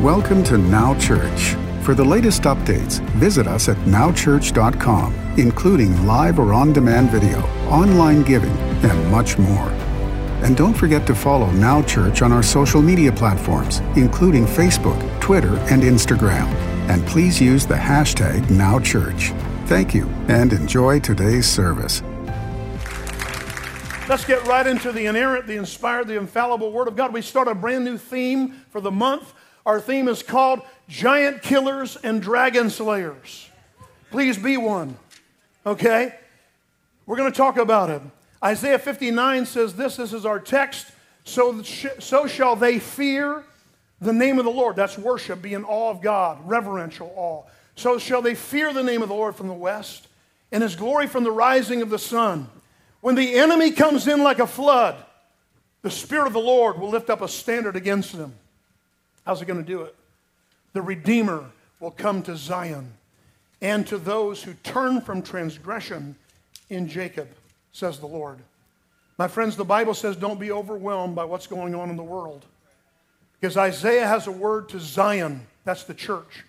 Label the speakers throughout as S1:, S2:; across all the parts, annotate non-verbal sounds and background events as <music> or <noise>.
S1: Welcome to Now Church. For the latest updates, visit us at nowchurch.com, including live or on demand video, online giving, and much more. And don't forget to follow Now Church on our social media platforms, including Facebook, Twitter, and Instagram. And please use the hashtag NowChurch. Thank you and enjoy today's service.
S2: Let's get right into the inerrant, the inspired, the infallible Word of God. We start a brand new theme for the month. Our theme is called Giant Killers and Dragon Slayers. Please be one. Okay? We're going to talk about it. Isaiah 59 says this this is our text. So, so shall they fear the name of the Lord. That's worship, be in awe of God, reverential awe. So shall they fear the name of the Lord from the west, and his glory from the rising of the sun. When the enemy comes in like a flood, the Spirit of the Lord will lift up a standard against them. How's he going to do it? The Redeemer will come to Zion and to those who turn from transgression in Jacob, says the Lord. My friends, the Bible says don't be overwhelmed by what's going on in the world. Because Isaiah has a word to Zion, that's the church,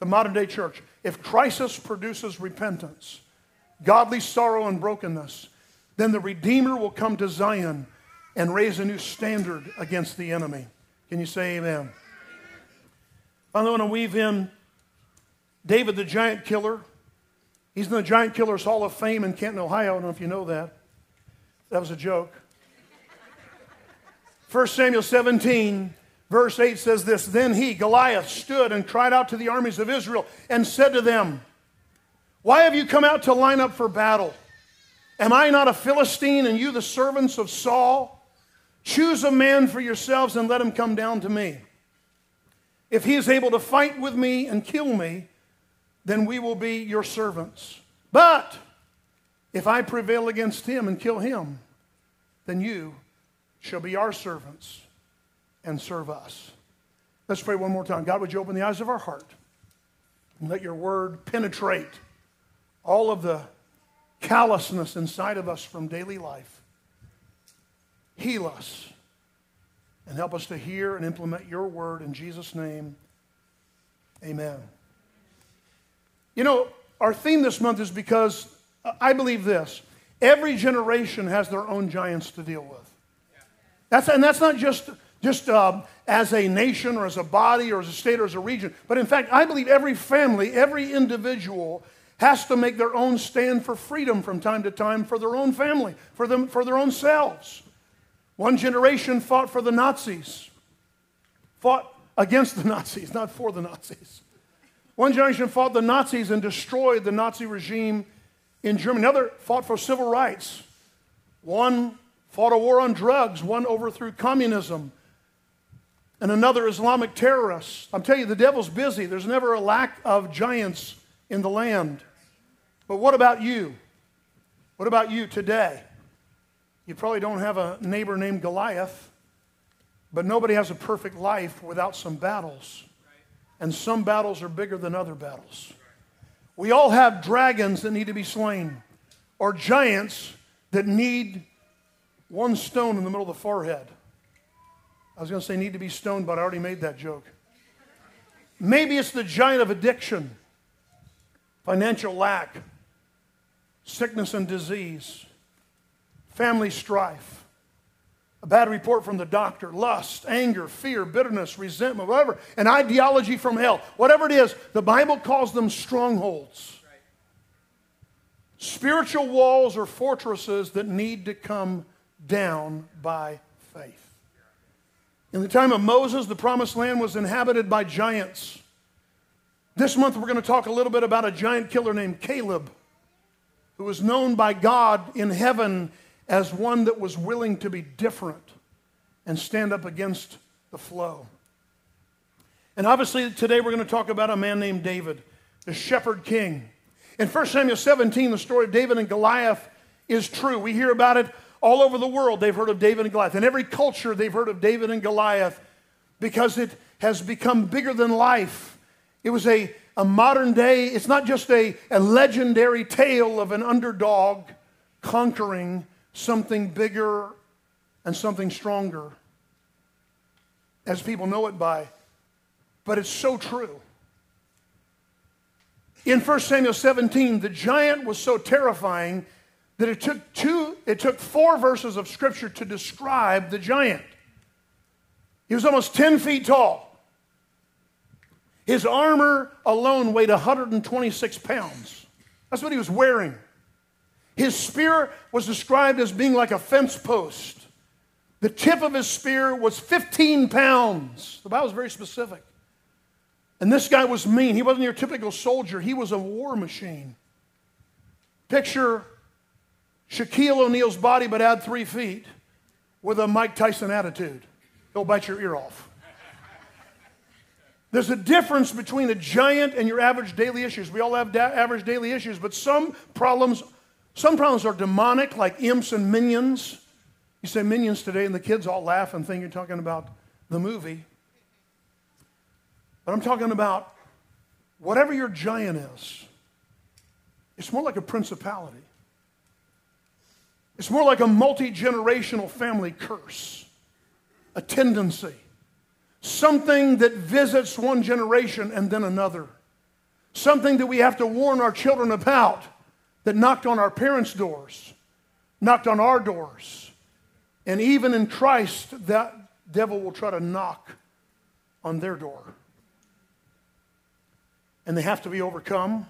S2: the modern day church. If crisis produces repentance, godly sorrow and brokenness, then the Redeemer will come to Zion and raise a new standard against the enemy. Can you say amen? I want to weave in David the giant killer. He's in the Giant Killers Hall of Fame in Canton, Ohio. I don't know if you know that. That was a joke. 1 Samuel 17, verse 8 says this Then he, Goliath, stood and cried out to the armies of Israel and said to them, Why have you come out to line up for battle? Am I not a Philistine and you the servants of Saul? Choose a man for yourselves and let him come down to me. If he is able to fight with me and kill me, then we will be your servants. But if I prevail against him and kill him, then you shall be our servants and serve us. Let's pray one more time. God, would you open the eyes of our heart and let your word penetrate all of the callousness inside of us from daily life? Heal us and help us to hear and implement your word in Jesus' name. Amen. You know, our theme this month is because I believe this every generation has their own giants to deal with. That's, and that's not just, just uh, as a nation or as a body or as a state or as a region, but in fact, I believe every family, every individual has to make their own stand for freedom from time to time for their own family, for, them, for their own selves. One generation fought for the Nazis, fought against the <laughs> Nazis, not for the Nazis. One generation fought the Nazis and destroyed the Nazi regime in Germany. Another fought for civil rights. One fought a war on drugs. One overthrew communism. And another Islamic terrorist. I'm telling you, the devil's busy. There's never a lack of giants in the land. But what about you? What about you today? You probably don't have a neighbor named Goliath, but nobody has a perfect life without some battles. And some battles are bigger than other battles. We all have dragons that need to be slain, or giants that need one stone in the middle of the forehead. I was going to say need to be stoned, but I already made that joke. Maybe it's the giant of addiction, financial lack, sickness and disease family strife, a bad report from the doctor, lust, anger, fear, bitterness, resentment, whatever, an ideology from hell, whatever it is, the Bible calls them strongholds. Spiritual walls or fortresses that need to come down by faith. In the time of Moses, the promised land was inhabited by giants. This month, we're going to talk a little bit about a giant killer named Caleb, who was known by God in heaven as one that was willing to be different and stand up against the flow. And obviously, today we're going to talk about a man named David, the shepherd king. In 1 Samuel 17, the story of David and Goliath is true. We hear about it all over the world. They've heard of David and Goliath. In every culture, they've heard of David and Goliath because it has become bigger than life. It was a, a modern day, it's not just a, a legendary tale of an underdog conquering something bigger and something stronger, as people know it by but it's so true. In 1 Samuel 17, the giant was so terrifying that it took two, it took four verses of scripture to describe the giant. He was almost 10 feet tall. His armor alone weighed 126 pounds. That's what he was wearing. His spear was described as being like a fence post. The tip of his spear was 15 pounds. The Bible is very specific. And this guy was mean. He wasn't your typical soldier, he was a war machine. Picture Shaquille O'Neal's body, but add three feet with a Mike Tyson attitude. He'll bite your ear off. There's a difference between a giant and your average daily issues. We all have da- average daily issues, but some problems, some problems are demonic, like imps and minions. You say minions today, and the kids all laugh and think you're talking about the movie. But I'm talking about whatever your giant is, it's more like a principality. It's more like a multi generational family curse, a tendency, something that visits one generation and then another, something that we have to warn our children about that knocked on our parents' doors, knocked on our doors. And even in Christ, that devil will try to knock on their door and they have to be overcome,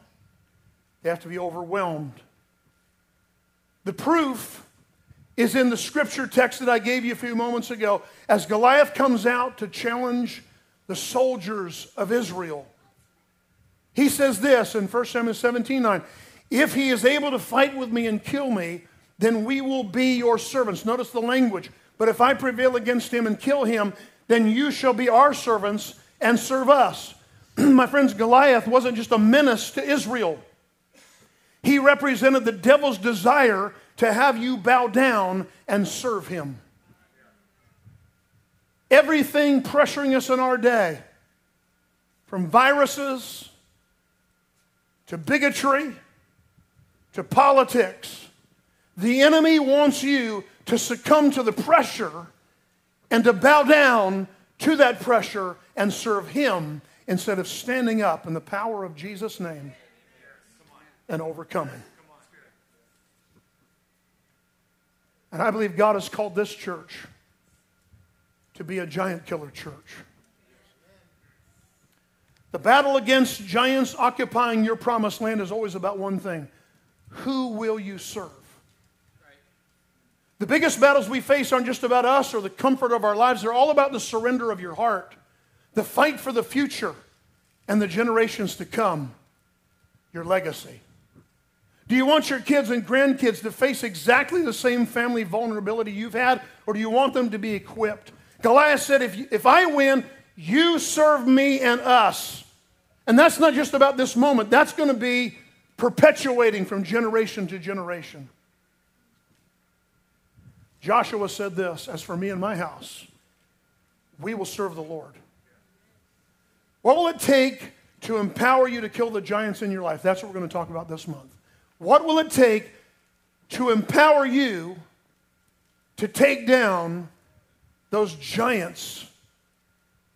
S2: they have to be overwhelmed. The proof is in the scripture text that I gave you a few moments ago. As Goliath comes out to challenge the soldiers of Israel, he says this in 1 Samuel 17 9 If he is able to fight with me and kill me, then we will be your servants. Notice the language. But if I prevail against him and kill him, then you shall be our servants and serve us. <clears throat> my friends, Goliath wasn't just a menace to Israel, he represented the devil's desire to have you bow down and serve him. Everything pressuring us in our day, from viruses to bigotry to politics, the enemy wants you to succumb to the pressure and to bow down to that pressure and serve him instead of standing up in the power of Jesus' name and overcoming. And I believe God has called this church to be a giant killer church. The battle against giants occupying your promised land is always about one thing who will you serve? The biggest battles we face aren't just about us or the comfort of our lives, they're all about the surrender of your heart the fight for the future and the generations to come, your legacy. Do you want your kids and grandkids to face exactly the same family vulnerability you've had, or do you want them to be equipped? Goliath said, If, you, if I win, you serve me and us. And that's not just about this moment, that's going to be perpetuating from generation to generation. Joshua said this As for me and my house, we will serve the Lord. What will it take to empower you to kill the giants in your life? That's what we're going to talk about this month. What will it take to empower you to take down those giants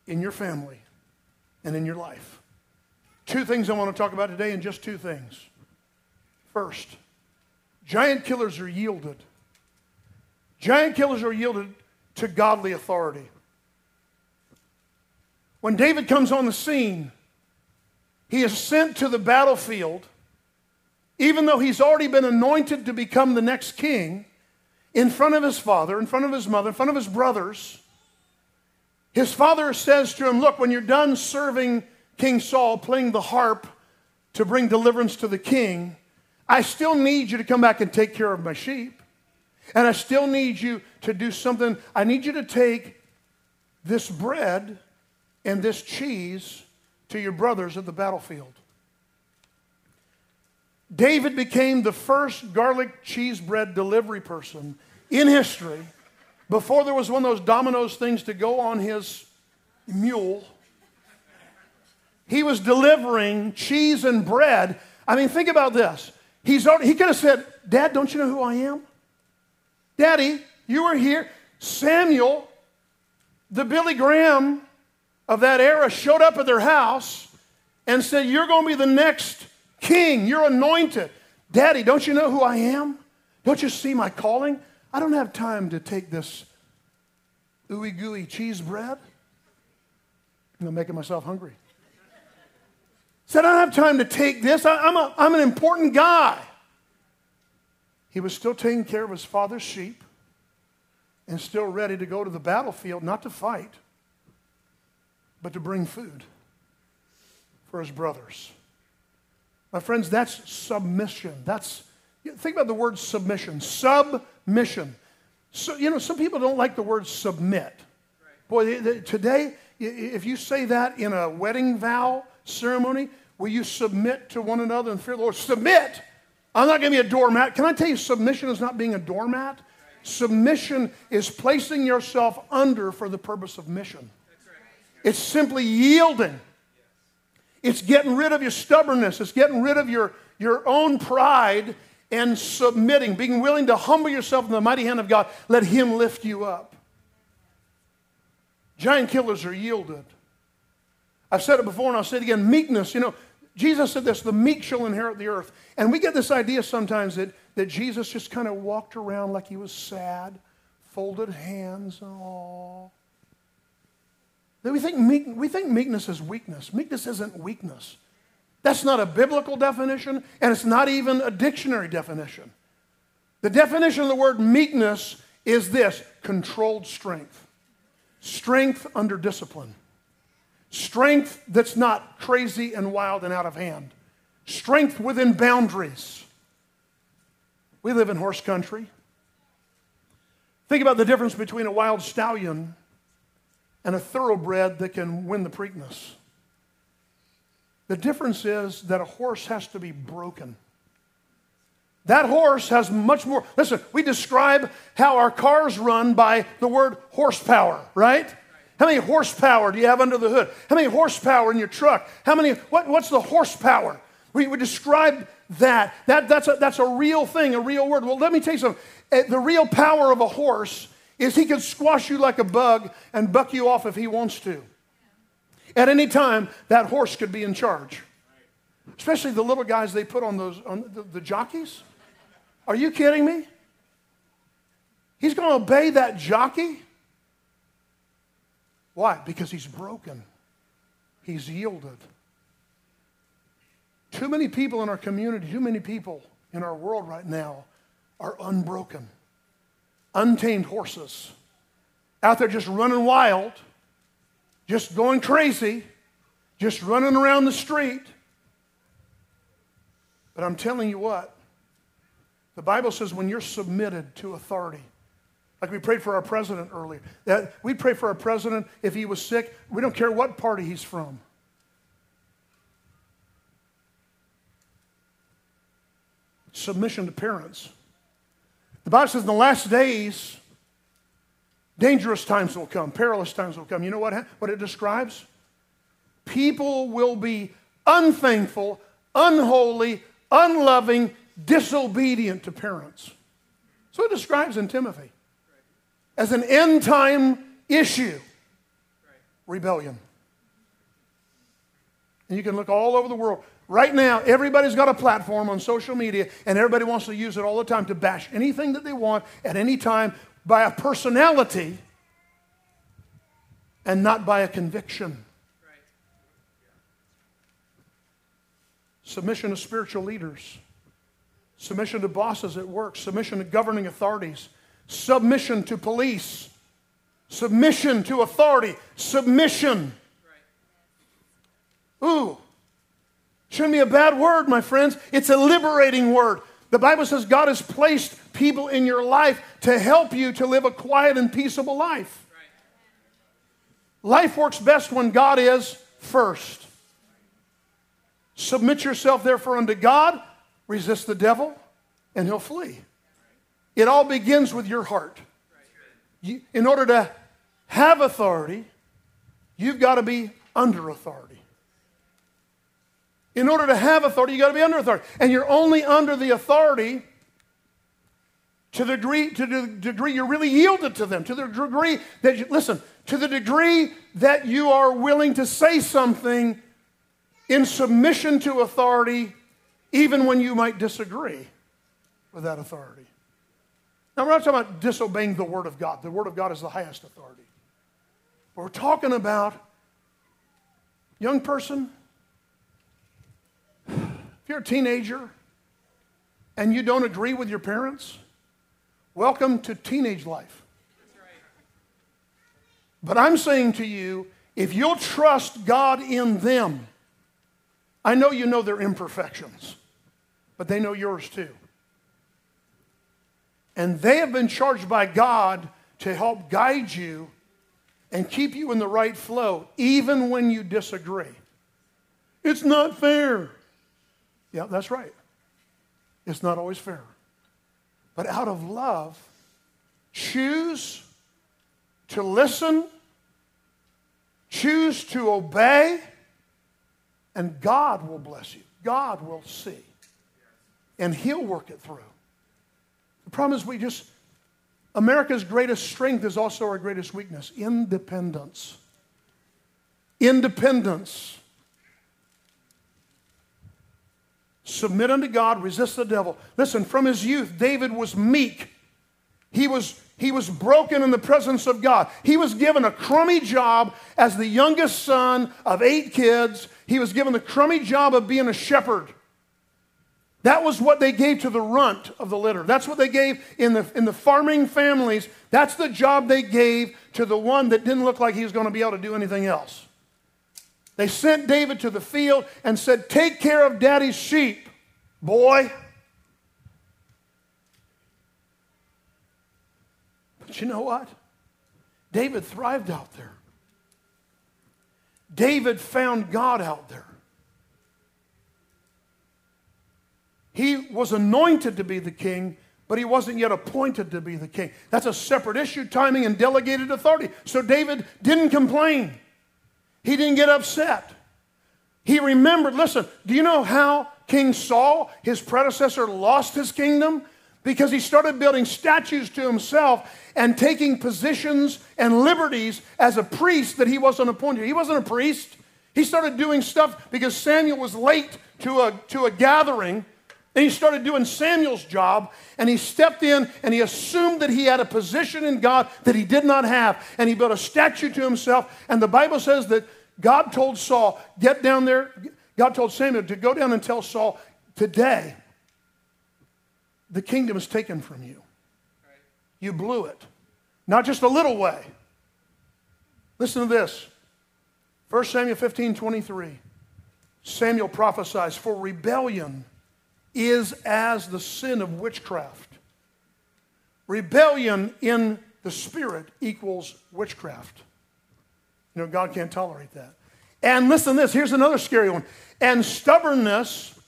S2: in your family and in your life? Two things I want to talk about today, and just two things. First, giant killers are yielded. Giant killers are yielded to godly authority. When David comes on the scene, he is sent to the battlefield, even though he's already been anointed to become the next king, in front of his father, in front of his mother, in front of his brothers. His father says to him, Look, when you're done serving King Saul, playing the harp to bring deliverance to the king, I still need you to come back and take care of my sheep. And I still need you to do something. I need you to take this bread and this cheese to your brothers at the battlefield. David became the first garlic cheese bread delivery person in history before there was one of those Domino's things to go on his mule. He was delivering cheese and bread. I mean, think about this. He's already, he could have said, Dad, don't you know who I am? Daddy, you were here. Samuel, the Billy Graham of that era showed up at their house and said, You're going to be the next king. You're anointed. Daddy, don't you know who I am? Don't you see my calling? I don't have time to take this ooey gooey cheese bread. I'm making myself hungry. Said, I don't have time to take this. I, am a, I'm an important guy. He was still taking care of his father's sheep and still ready to go to the battlefield, not to fight, but to bring food for his brothers. My friends, that's submission. That's think about the word submission. Submission. So, you know, some people don't like the word submit. Boy, today, if you say that in a wedding vow ceremony, will you submit to one another and fear the Lord? Submit. I'm not going to be a doormat. Can I tell you, submission is not being a doormat? Submission is placing yourself under for the purpose of mission. It's simply yielding. It's getting rid of your stubbornness. It's getting rid of your, your own pride and submitting, being willing to humble yourself in the mighty hand of God. Let Him lift you up. Giant killers are yielded. I've said it before and I'll say it again meekness. You know, Jesus said this the meek shall inherit the earth. And we get this idea sometimes that, that Jesus just kind of walked around like he was sad, folded hands, and We think, meek, we think meekness is weakness. Meekness isn't weakness. That's not a biblical definition, and it's not even a dictionary definition. The definition of the word meekness is this controlled strength, strength under discipline. Strength that's not crazy and wild and out of hand. Strength within boundaries. We live in horse country. Think about the difference between a wild stallion and a thoroughbred that can win the Preakness. The difference is that a horse has to be broken. That horse has much more. Listen, we describe how our cars run by the word horsepower, right? How many horsepower do you have under the hood? How many horsepower in your truck? How many, what, what's the horsepower? We would describe that. that that's, a, that's a real thing, a real word. Well, let me tell you something. Eh, the real power of a horse is he can squash you like a bug and buck you off if he wants to. At any time, that horse could be in charge. Especially the little guys they put on those on the, the jockeys. Are you kidding me? He's going to obey that jockey? Why? Because he's broken, he's yielded. Too many people in our community, too many people in our world right now are unbroken, untamed horses out there just running wild, just going crazy, just running around the street. But I'm telling you what, the Bible says when you're submitted to authority, like we prayed for our president earlier. That we pray for our president if he was sick. We don't care what party he's from. Submission to parents. The Bible says in the last days, dangerous times will come, perilous times will come. You know what, what it describes? People will be unthankful, unholy, unloving, disobedient to parents. So it describes in Timothy as an end time issue rebellion. And you can look all over the world. Right now, everybody's got a platform on social media, and everybody wants to use it all the time to bash anything that they want at any time by a personality and not by a conviction. Submission to spiritual leaders, submission to bosses at work, submission to governing authorities, submission to police, submission to authority, submission. Ooh, shouldn't be a bad word, my friends. It's a liberating word. The Bible says God has placed people in your life to help you to live a quiet and peaceable life. Life works best when God is first. Submit yourself, therefore, unto God, resist the devil, and he'll flee. It all begins with your heart. You, in order to have authority, you've got to be under authority. In order to have authority, you've got to be under authority. And you're only under the authority to the degree, to the degree you're really yielded to them, to the degree that you, listen, to the degree that you are willing to say something in submission to authority, even when you might disagree with that authority. Now, we're not talking about disobeying the Word of God. The Word of God is the highest authority. We're talking about, young person, if you're a teenager and you don't agree with your parents, Welcome to teenage life. But I'm saying to you, if you'll trust God in them, I know you know their imperfections, but they know yours too. And they have been charged by God to help guide you and keep you in the right flow, even when you disagree. It's not fair. Yeah, that's right. It's not always fair. But out of love, choose to listen, choose to obey, and God will bless you. God will see. And He'll work it through. The problem is we just, America's greatest strength is also our greatest weakness independence. Independence. Submit unto God, resist the devil. Listen, from his youth, David was meek. He was, he was broken in the presence of God. He was given a crummy job as the youngest son of eight kids. He was given the crummy job of being a shepherd. That was what they gave to the runt of the litter. That's what they gave in the, in the farming families. That's the job they gave to the one that didn't look like he was going to be able to do anything else. They sent David to the field and said, Take care of daddy's sheep, boy. But you know what? David thrived out there. David found God out there. He was anointed to be the king, but he wasn't yet appointed to be the king. That's a separate issue, timing and delegated authority. So David didn't complain. He didn't get upset. He remembered. Listen, do you know how King Saul, his predecessor, lost his kingdom? Because he started building statues to himself and taking positions and liberties as a priest that he wasn't appointed. He wasn't a priest. He started doing stuff because Samuel was late to a, to a gathering. And he started doing Samuel's job, and he stepped in and he assumed that he had a position in God that he did not have. And he built a statue to himself. And the Bible says that God told Saul, get down there. God told Samuel to go down and tell Saul, today, the kingdom is taken from you. You blew it. Not just a little way. Listen to this 1 Samuel 15 23. Samuel prophesies, For rebellion is as the sin of witchcraft. Rebellion in the spirit equals witchcraft. You know, God can't tolerate that. And listen to this here's another scary one. And stubbornness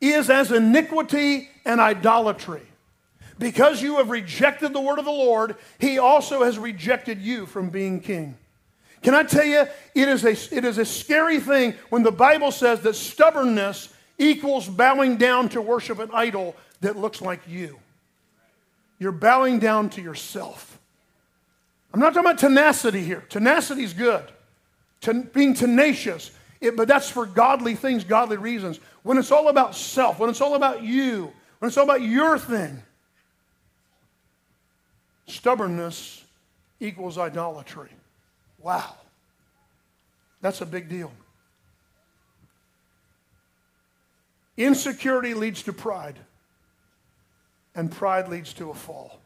S2: is as iniquity and idolatry. Because you have rejected the word of the Lord, he also has rejected you from being king. Can I tell you, it is, a, it is a scary thing when the Bible says that stubbornness equals bowing down to worship an idol that looks like you. You're bowing down to yourself. I'm not talking about tenacity here. Tenacity is good. Ten, being tenacious, it, but that's for godly things, godly reasons. When it's all about self, when it's all about you, when it's all about your thing, stubbornness equals idolatry. Wow. That's a big deal. Insecurity leads to pride, and pride leads to a fall.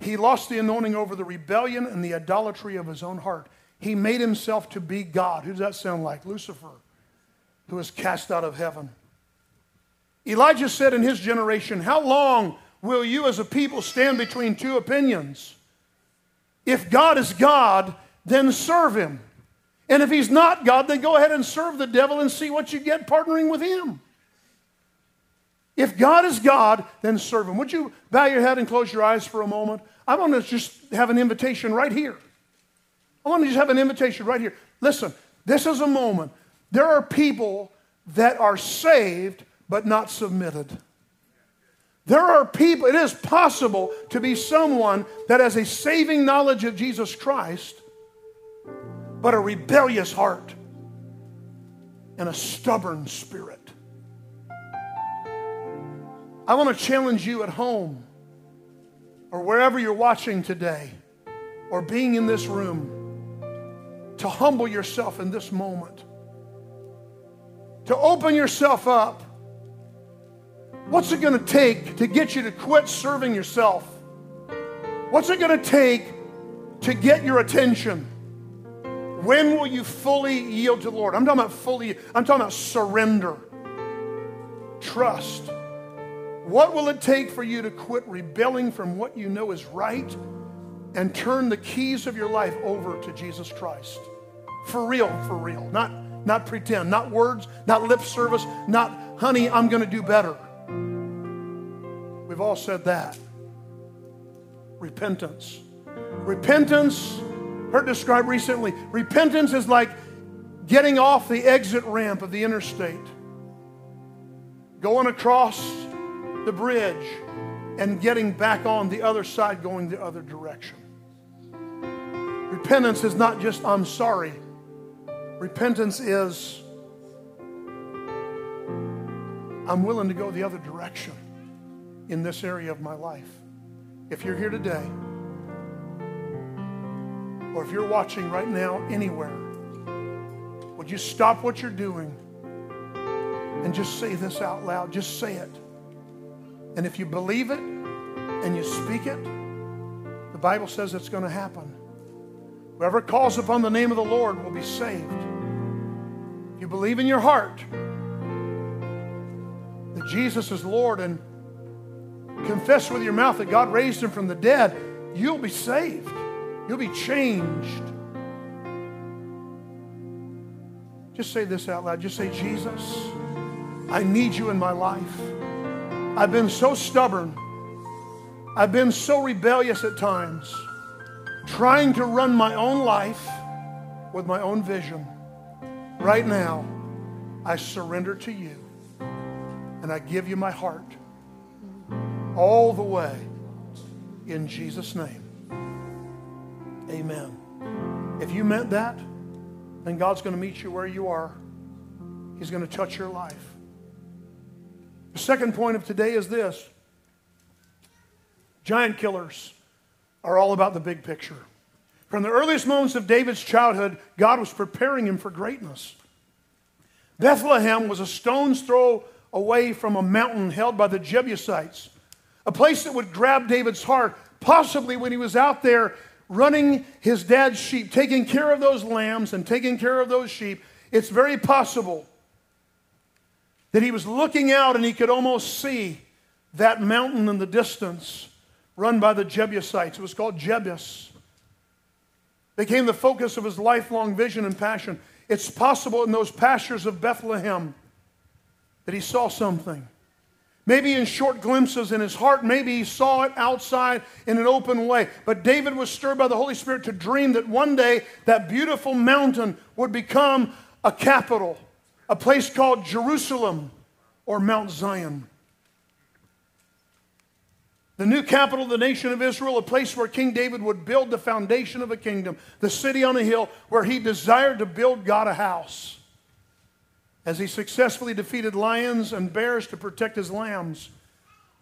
S2: He lost the anointing over the rebellion and the idolatry of his own heart. He made himself to be God. Who does that sound like? Lucifer, who was cast out of heaven. Elijah said in his generation, How long will you as a people stand between two opinions? If God is God, then serve him. And if he's not God, then go ahead and serve the devil and see what you get partnering with him. If God is God, then serve him. Would you bow your head and close your eyes for a moment? I want to just have an invitation right here. I want to just have an invitation right here. Listen, this is a moment. There are people that are saved but not submitted. There are people, it is possible to be someone that has a saving knowledge of Jesus Christ, but a rebellious heart and a stubborn spirit. I want to challenge you at home or wherever you're watching today or being in this room to humble yourself in this moment, to open yourself up. What's it going to take to get you to quit serving yourself? What's it going to take to get your attention? When will you fully yield to the Lord? I'm talking about fully, I'm talking about surrender, trust. What will it take for you to quit rebelling from what you know is right and turn the keys of your life over to Jesus Christ? For real, for real. Not, not pretend, not words, not lip service, not, honey, I'm going to do better. We've all said that. Repentance. Repentance, heard described recently, repentance is like getting off the exit ramp of the interstate, going across the bridge, and getting back on the other side going the other direction. Repentance is not just, I'm sorry. Repentance is I'm willing to go the other direction in this area of my life. If you're here today, or if you're watching right now anywhere, would you stop what you're doing and just say this out loud? Just say it. And if you believe it and you speak it, the Bible says it's going to happen. Whoever calls upon the name of the Lord will be saved If you believe in your heart that Jesus is Lord and confess with your mouth that God raised him from the dead, you'll be saved. You'll be changed. Just say this out loud. Just say, Jesus, I need you in my life. I've been so stubborn. I've been so rebellious at times, trying to run my own life with my own vision. Right now, I surrender to you and I give you my heart all the way in Jesus' name. Amen. If you meant that, then God's going to meet you where you are. He's going to touch your life. The second point of today is this giant killers are all about the big picture. From the earliest moments of David's childhood, God was preparing him for greatness. Bethlehem was a stone's throw away from a mountain held by the Jebusites, a place that would grab David's heart, possibly when he was out there running his dad's sheep, taking care of those lambs and taking care of those sheep. It's very possible that he was looking out and he could almost see that mountain in the distance run by the Jebusites. It was called Jebus became the focus of his lifelong vision and passion. It's possible in those pastures of Bethlehem that he saw something. Maybe in short glimpses in his heart, maybe he saw it outside in an open way. But David was stirred by the Holy Spirit to dream that one day that beautiful mountain would become a capital, a place called Jerusalem or Mount Zion. The new capital of the nation of Israel, a place where King David would build the foundation of a kingdom, the city on a hill where he desired to build God a house. As he successfully defeated lions and bears to protect his lambs,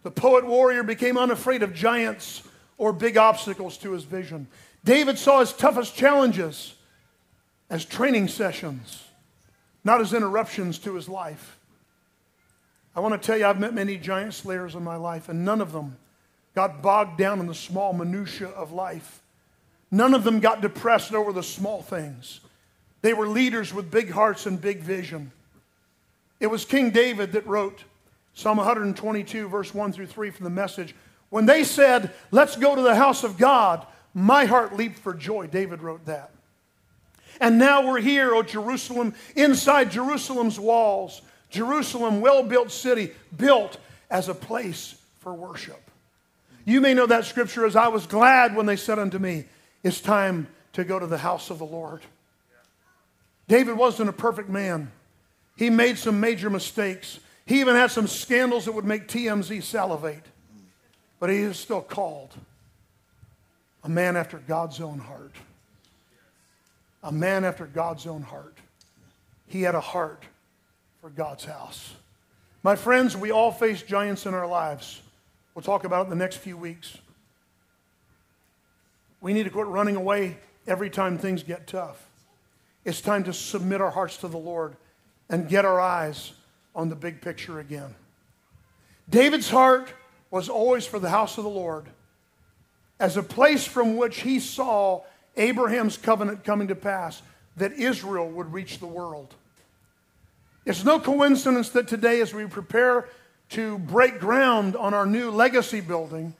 S2: the poet warrior became unafraid of giants or big obstacles to his vision. David saw his toughest challenges as training sessions, not as interruptions to his life. I want to tell you, I've met many giant slayers in my life, and none of them got bogged down in the small minutiae of life. None of them got depressed over the small things. They were leaders with big hearts and big vision. It was King David that wrote Psalm 122, verse 1 through 3 from the message. When they said, Let's go to the house of God, my heart leaped for joy. David wrote that. And now we're here, O Jerusalem, inside Jerusalem's walls. Jerusalem, well built city, built as a place for worship. You may know that scripture as I was glad when they said unto me, It's time to go to the house of the Lord. David wasn't a perfect man. He made some major mistakes. He even had some scandals that would make TMZ salivate. but he is still called a man after God's own heart. A man after God's own heart. He had a heart for God's house. My friends, we all face giants in our lives. We'll talk about it in the next few weeks. We need to quit running away every time things get tough. It's time to submit our hearts to the Lord and get our eyes on the big picture again. David's heart was always for the house of the Lord as a place from which he saw Abraham's covenant coming to pass, that Israel would reach the world. It's no coincidence that today, as we prepare to break ground on our new legacy building,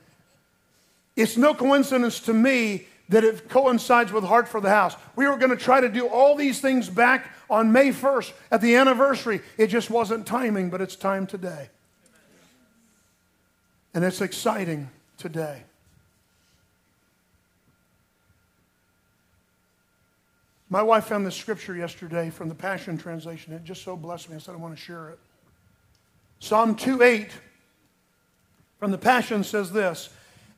S2: it's no coincidence to me that it coincides with Heart for the House. We were going to try to do all these things back on May 1st at the anniversary. It just wasn't timing, but it's time today. And it's exciting today. My wife found this scripture yesterday from the Passion Translation. It just so blessed me. I said I want to share it. Psalm 2 8 from the Passion says this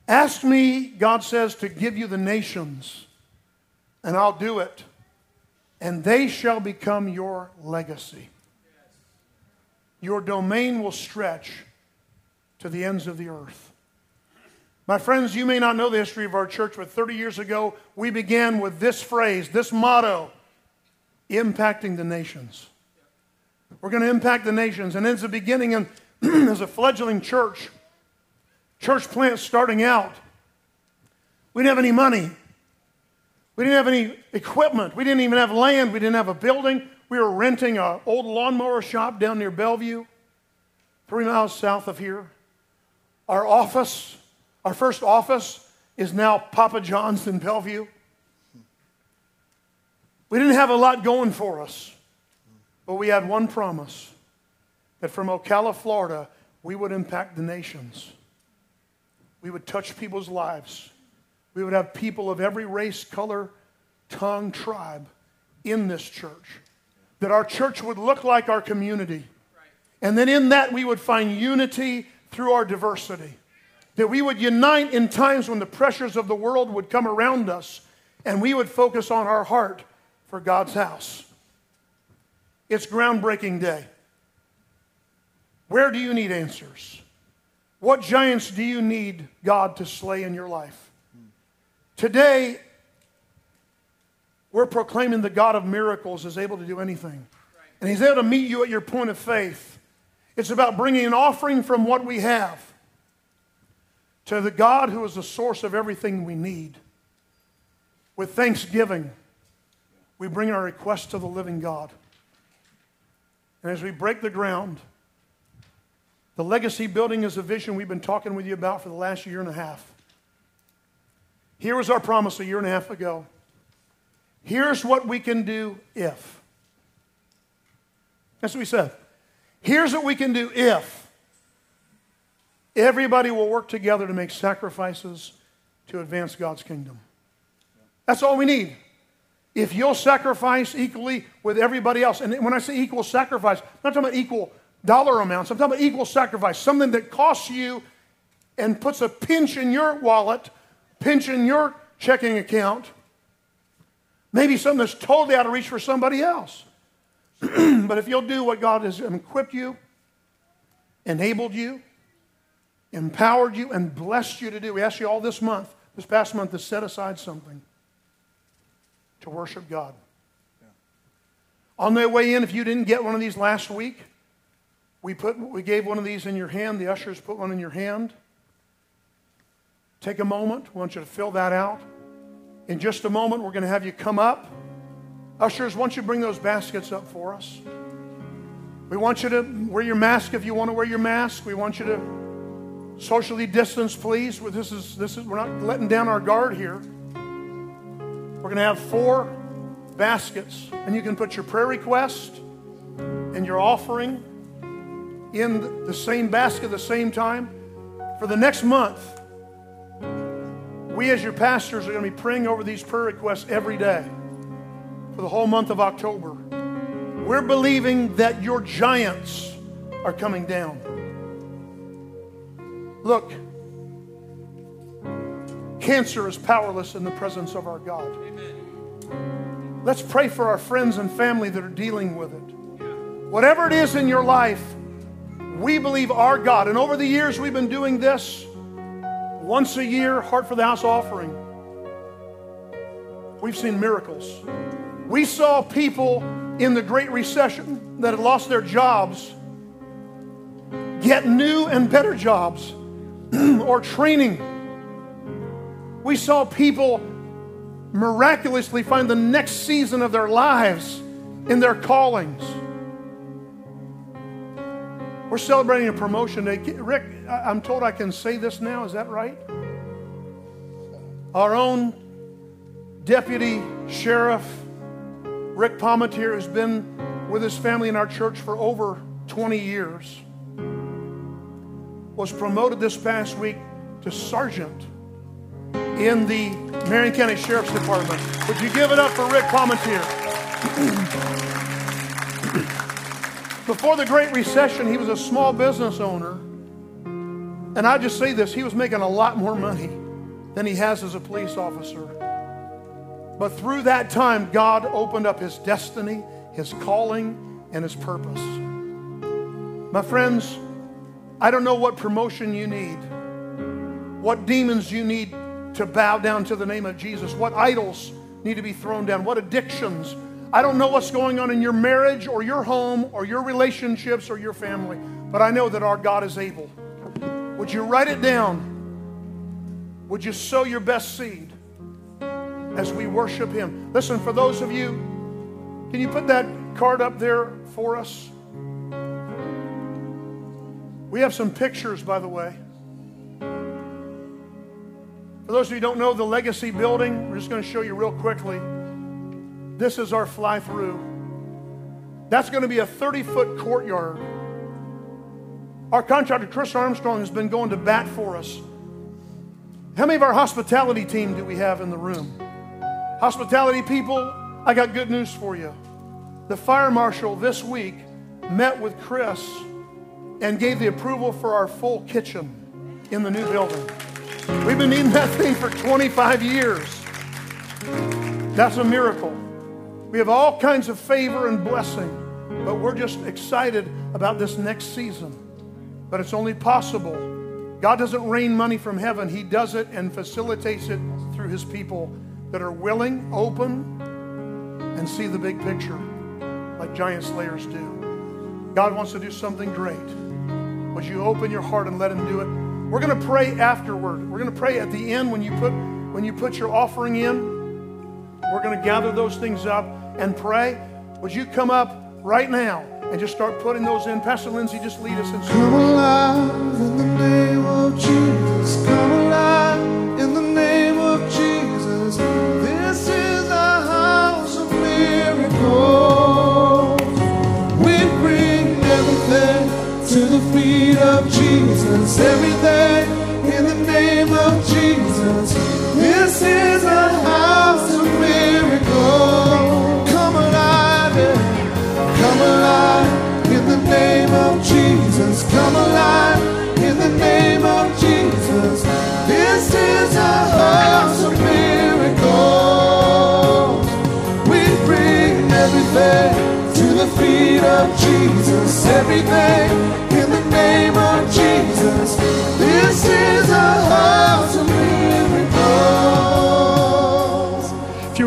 S2: Ask me, God says, to give you the nations, and I'll do it, and they shall become your legacy. Your domain will stretch to the ends of the earth. My friends, you may not know the history of our church, but 30 years ago, we began with this phrase, this motto impacting the nations. We're going to impact the nations. And as the beginning, and <clears throat> as a fledgling church, church plant starting out, we didn't have any money. We didn't have any equipment. We didn't even have land. We didn't have a building. We were renting an old lawnmower shop down near Belleview, three miles south of here. Our office our first office is now Papa John's in Belleview. We didn't have a lot going for us, but we had one promise that from Ocala, Florida, we would impact the nations. We would touch people's lives. We would have people of every race, color, tongue, tribe in this church. That our church would look like our community. And then in that, we would find unity through our diversity. That we would unite in times when the pressures of the world would come around us and we would focus on our heart for God's house. It's groundbreaking day. Where do you need answers? What giants do you need God to slay in your life? Today, we're proclaiming the God of miracles is able to do anything. And He's able to meet you at your point of faith. It's about bringing an offering from what we have to the God who is the source of everything we need. With thanksgiving, we bring our request to the living God. And as we break the ground, the legacy building is a vision we've been talking with you about for the last year and a half. Here was our promise a year and a half ago. Here's what we can do if. That's what we said. Here's what we can do if Everybody will work together to make sacrifices to advance God's kingdom. That's all we need. If you'll sacrifice equally with everybody else, and when I say equal sacrifice, I'm not talking about equal dollar amounts, I'm talking about equal sacrifice, something that costs you and puts a pinch in your wallet, pinch in your checking account, maybe something that's totally out of reach for somebody else. <clears throat> but if you'll do what God has equipped you, enabled you, empowered you and blessed you to do. We asked you all this month, this past month, to set aside something to worship God. Yeah. On the way in, if you didn't get one of these last week, we, put, we gave one of these in your hand. The ushers put one in your hand. Take a moment. We want you to fill that out. In just a moment, we're going to have you come up. Ushers, once you bring those baskets up for us. We want you to wear your mask if you want to wear your mask. We want you to Socially distance, please. This is, this is, we're not letting down our guard here. We're going to have four baskets, and you can put your prayer request and your offering in the same basket at the same time. For the next month, we as your pastors are going to be praying over these prayer requests every day for the whole month of October. We're believing that your giants are coming down. Look, Cancer is powerless in the presence of our God. Let's pray for our friends and family that are dealing with it. Whatever it is in your life, we believe our God. And over the years, we've been doing this once a year, Heart for the House offering. We've seen miracles. We saw people in the Great Recession that had lost their jobs get new and better jobs <clears throat> or training. We saw people miraculously find the next season of their lives in their callings. We're celebrating a promotion day. Rick, I'm told I can say this now. Is that right? Our own deputy sheriff, Rick Palmetier, has been with his family in our church for over 20 years, was promoted this past week to sergeant in the Marion County Sheriff's Department. Would you give it up for Rick Palmetier? <clears throat> Before the Great Recession, he was a small business owner. And I just say this he was making a lot more money than he has as a police officer. But through that time, God opened up his destiny, his calling, and his purpose. My friends, I don't know what promotion you need, what demons you need to bow down to the name of Jesus, what idols need to be thrown down, what addictions. I don't know what's going on in your marriage or your home or your relationships or your family, but I know that our God is able. Would you write it down? Would you sow your best seed as we worship Him? Listen, for those of you, can you put that card up there for us? We have some pictures, by the way. For those of you who don't know the Legacy building, we're just going to show you real quickly. This is our fly through. That's going to be a 30 foot courtyard. Our contractor, Chris Armstrong, has been going to bat for us. How many of our hospitality team do we have in the room? Hospitality people, I got good news for you. The fire marshal this week met with Chris and gave the approval for our full kitchen in the new building. We've been needing that thing for 25 years. That's a miracle. We have all kinds of favor and blessing, but we're just excited about this next season. But it's only possible. God doesn't rain money from heaven, He does it and facilitates it through His people that are willing, open, and see the big picture like giant slayers do. God wants to do something great. Would you open your heart and let Him do it? We're going to pray afterward. We're going to pray at the end when you put when you put your offering in. We're going to gather those things up and pray. Would you come up right now and just start putting those in? Pastor Lindsay, just lead us in.
S3: Come alive in the name of Jesus. Come Jesus. Everything in the name of Jesus. This is a house of miracles. Come alive, come alive in the name of Jesus. Come alive in the name of Jesus. This is a house of miracles. We bring everything to the feet of Jesus. Everything Jesus. This is a house of miracles.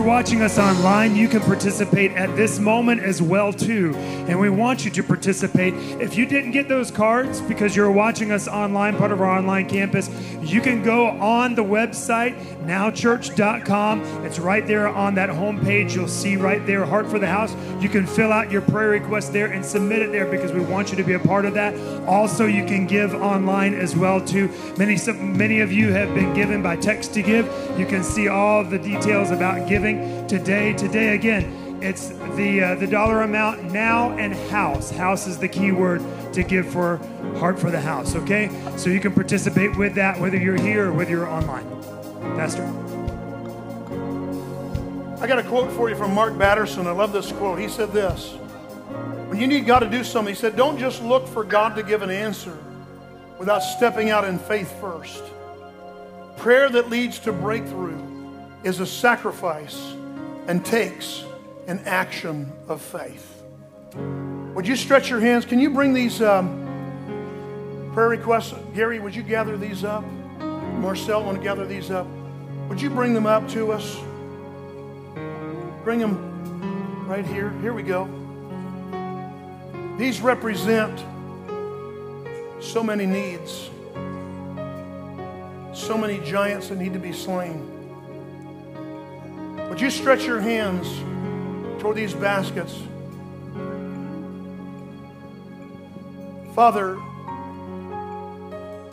S4: Watching us online, you can participate at this moment as well too. And we want you to participate. If you didn't get those cards because you're watching us online, part of our online campus, you can go on the website nowchurch.com. It's right there on that homepage. You'll see right there Heart for the House. You can fill out your prayer request there and submit it there because we want you to be a part of that. Also, you can give online as well too. Many many of you have been given by text to give. You can see all the details about giving today. Today again, it's the uh, the dollar amount now and house. House is the key word to give for Heart for the House. Okay, so you can participate with that whether you're here or whether you're online. Pastor.
S2: I got a quote for you from Mark Batterson. I love this quote. He said this When you need God to do something, he said, don't just look for God to give an answer without stepping out in faith first. Prayer that leads to breakthrough is a sacrifice and takes an action of faith. Would you stretch your hands? Can you bring these um, prayer requests? Gary, would you gather these up? Marcel, want to gather these up? Would you bring them up to us? Bring them right here. Here we go. These represent so many needs, so many giants that need to be slain. Would you stretch your hands toward these baskets? Father,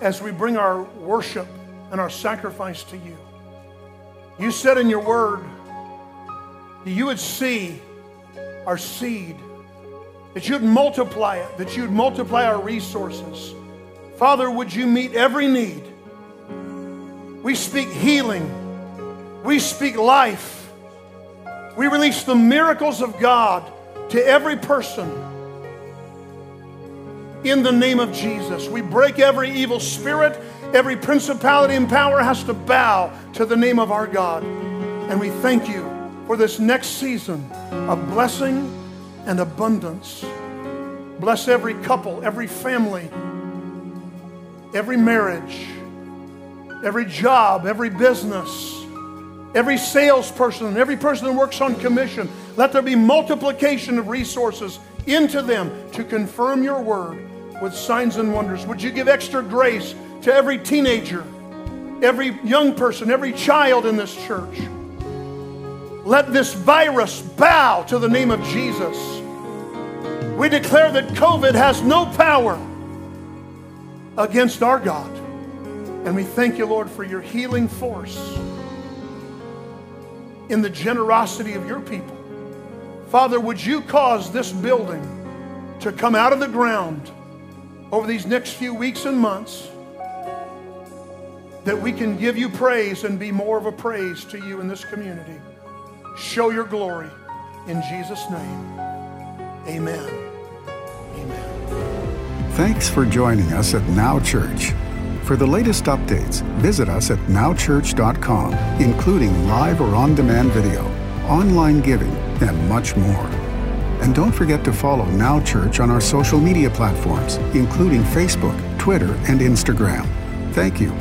S2: as we bring our worship and our sacrifice to you, you said in your word that you would see our seed, that you'd multiply it, that you'd multiply our resources. Father, would you meet every need? We speak healing, we speak life, we release the miracles of God to every person. In the name of Jesus, we break every evil spirit, every principality and power has to bow to the name of our God. And we thank you for this next season of blessing and abundance. Bless every couple, every family, every marriage, every job, every business, every salesperson, every person that works on commission. Let there be multiplication of resources into them to confirm your word with signs and wonders. Would you give extra grace to every teenager, every young person, every child in this church? Let this virus bow to the name of Jesus. We declare that COVID has no power against our God. And we thank you, Lord, for your healing force in the generosity of your people. Father, would you cause this building to come out of the ground over these next few weeks and months that we can give you praise and be more of a praise to you in this community. Show your glory in Jesus' name. Amen. Amen.
S1: Thanks for joining us at Now Church. For the latest updates, visit us at nowchurch.com, including live or on demand video, online giving, and much more. And don't forget to follow Now Church on our social media platforms, including Facebook, Twitter, and Instagram. Thank you